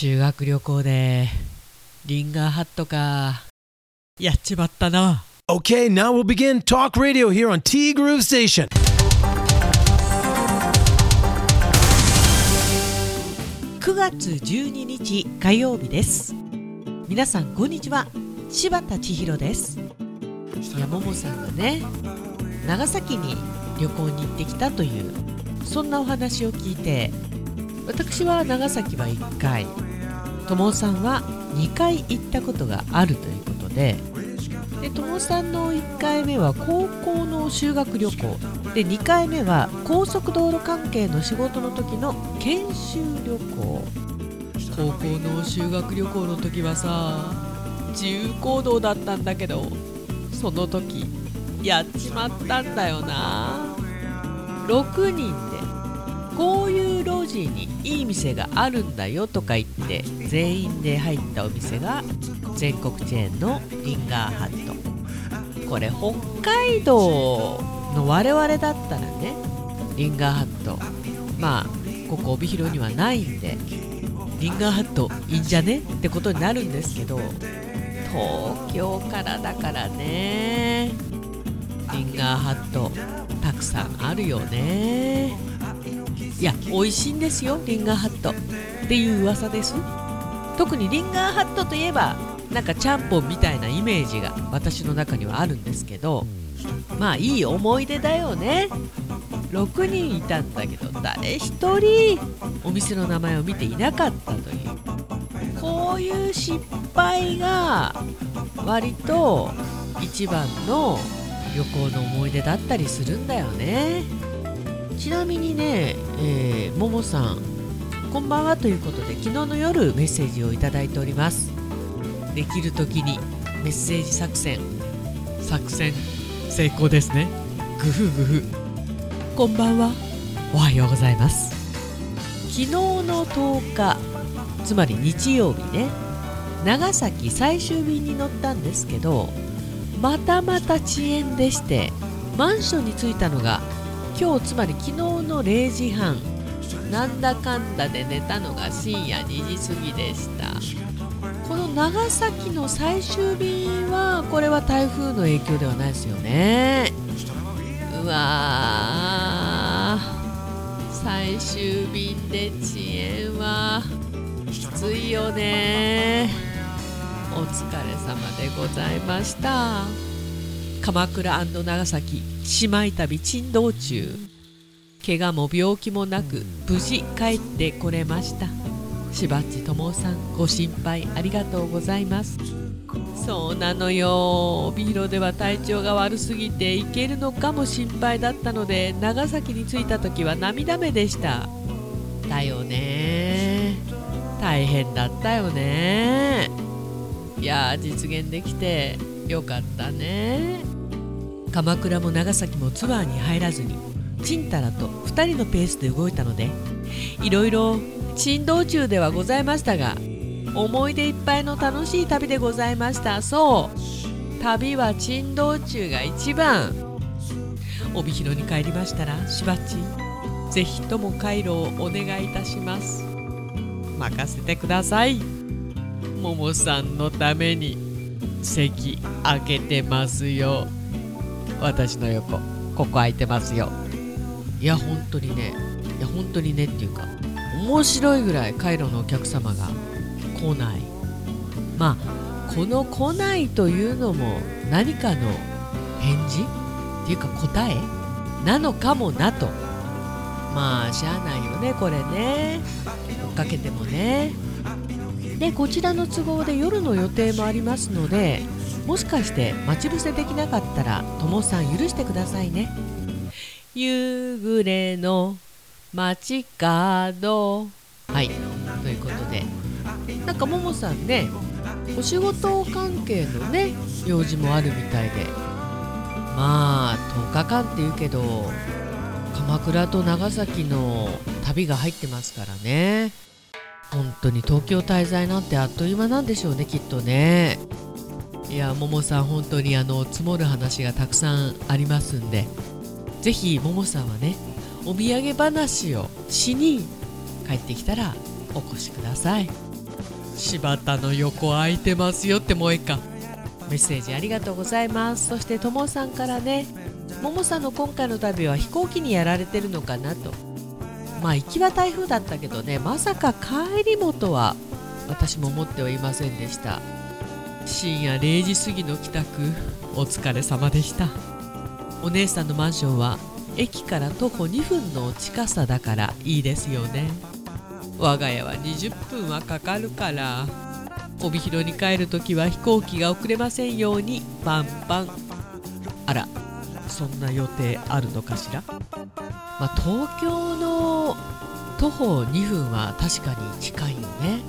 修学旅行でリンガーハットか。やっちまったな。Okay, now we'll begin talk radio here on T Groove Station. 9月12日火曜日です。皆さんこんにちは。柴田千尋です。いやももさんがね長崎に旅行に行ってきたというそんなお話を聞いて私は長崎は1回友さんは2回行ったことがあるということでで友さんの1回目は高校の修学旅行。で2回目は高速道路関係の仕事の時の研修旅行。高校の修学旅行の時はさ自由行動だったんだけどその時やっちまったんだよな。6人でこういう路地にいい店があるんだよとか言って全員で入ったお店が全国チェーンのリンガーハット。これ北海道の我々だったらねリンガーハット。まあここ帯広にはないんでリンガーハットいいんじゃねってことになるんですけど東京からだからねリンガーハットたくさんあるよね。いや美味しいんですよリンガーハットっていう噂です。特にリンガーハットといえばなんかちゃんぽんみたいなイメージが私の中にはあるんですけどまあいい思い出だよね。6人いたんだけど誰一人お店の名前を見ていなかったという。こういう失敗が割と一番の旅行の思い出だったりするんだよね。ちなみにね、えー、ももさんこんばんはということで昨日の夜メッセージをいただいております。できる時にメッセージ作戦。作戦成功ですね。グフグフこんばんは。おはようございます。昨日の10日つまり日曜日ね長崎最終便に乗ったんですけどまたまた遅延でしてマンションに着いたのが今日つまり昨日の0時半なんだかんだで寝たのが深夜2時過ぎでした。この長崎の最終便はこれは台風の影響ではないですよね。うわー。最終便で遅延は。きついよね。お疲れ様でございました。鎌倉長崎姉妹旅珍道中。怪我も病気もなく無事帰ってこれました。しばっちともさんご心配ありがとうございます。そうなのよ。帯広では体調が悪すぎて行けるのかも心配だったので長崎に着いた時は涙目でした。だよね。大変だったよね。いや実現できてよかったね。鎌倉も長崎もツアーに入らずにちんたらと2人のペースで動いたのでいろいろ珍道中ではございましたが思い出いっぱいの楽しい旅でございました。そう旅は珍道中が一番。帯広に帰りましたらしばちぜひとも回路をお願いいたします。任せてください。ももさんのために席開けてますよ。私の横。ここ空いてますよ。いや本当にね。いや本当にねっていうか面白いぐらいカイロのお客様が来ない。まあこの来ないというのも何かの返事？っていうか答え？なのかもなと。まあしゃあないよねこれね。追っかけてもね。でこちらの都合で夜の予定もありますのでもしかして待ち伏せできなかったらともさん許してくださいね。夕暮れの街角。はい。ということで。なんかももさんねお仕事関係のね用事もあるみたいで。まあ10日間っていうけど鎌倉と長崎の旅が入ってますからね。本当に東京滞在なんてあっという間なんでしょうねきっとね。いやももさん本当にあの積もる話がたくさんありますんでぜひももさんはねお土産話をしに帰ってきたらお越しください。柴田の横空いてますよって萌えかメッセージありがとうございます。そしてともさんからねももさんの今回の旅は飛行機にやられてるのかなと。まあ行きは台風だったけどねまさか帰りもとは私も思ってはいませんでした。深夜0時過ぎの帰宅お疲れ様でした。お姉さんのマンションは駅から徒歩2分の近さだからいいですよね。我が家は20分はかかるから帯広に帰るときは飛行機が遅れませんようにパンパン。あらそんな予定あるのかしら、まあ、東京の徒歩2分は確かに近いよね。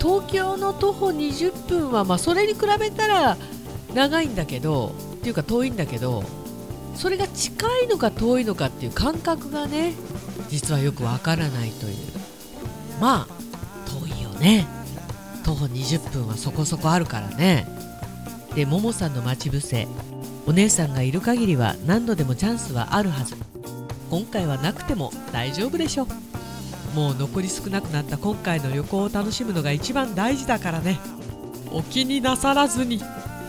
東京の徒歩20分はまあそれに比べたら長いんだけどっていうか遠いんだけどそれが近いのか遠いのかっていう感覚がね実はよくわからないという。まあ遠いよね。徒歩20分はそこそこあるからね。でももさんの待ち伏せ。お姉さんがいる限りは何度でもチャンスはあるはず。今回はなくても大丈夫でしょもう残り少なくなった今回の旅行を楽しむのが一番大事だからね。お気になさらずに。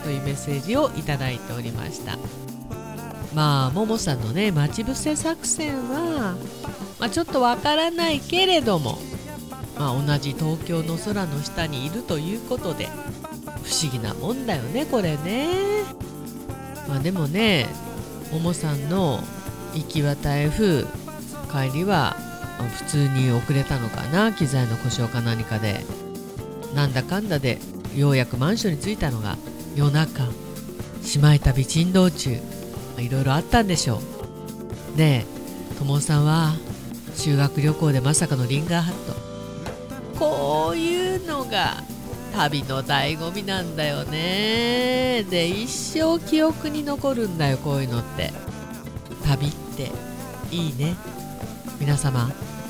というメッセージをいただいておりました。まあももさんのね待ち伏せ作戦は、まあ、ちょっとわからないけれどもまあ、同じ東京の空の下にいるということで不思議なもんだよねこれね。まあでもねももさんの行きは台風帰りは普通に遅れたのかな？機材の故障か何かで。なんだかんだでようやくマンションに着いたのが夜中。姉妹旅珍道中。いろいろあったんでしょう。ねえともさんは修学旅行でまさかのリンガーハット。こういうのが旅の醍醐味なんだよね。で一生記憶に残るんだよこういうのって。旅って。いいね。皆様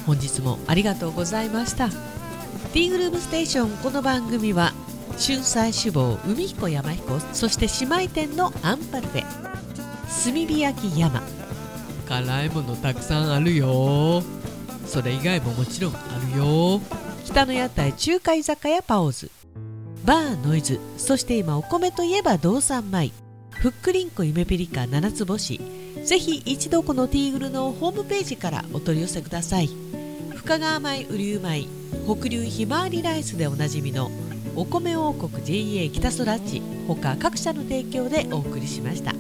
本日もありがとうございました。ティーグルームステーションこの番組は春菜志望海彦山彦そして姉妹店のアンパルフェ炭火焼き山辛いものたくさんあるよ。それ以外ももちろんあるよ。北の屋台中華居酒屋パオズバーノイズそして今お米といえば道産米ふっくりんこ夢ピリカ七つ星。ぜひ一度このティーグルのホームページからお取り寄せください。深川米雨竜米北流ひまわりライスでおなじみのお米王国 JA 北空地他各社の提供でお送りしました。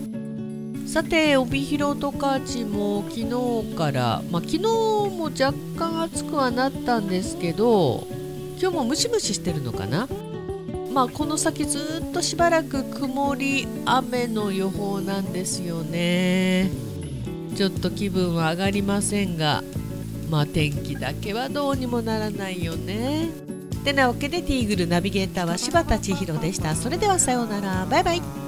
さて帯広十勝も昨日から、まあ、昨日も若干暑くはなったんですけど今日もムシムシしてるのかな？まあこの先ずっとしばらく曇り雨の予報なんですよね。ちょっと気分は上がりませんがまあ天気だけはどうにもならないよね。てなわけでティーグルナビゲーターは柴田千尋でした。それではさようなら。バイバイ。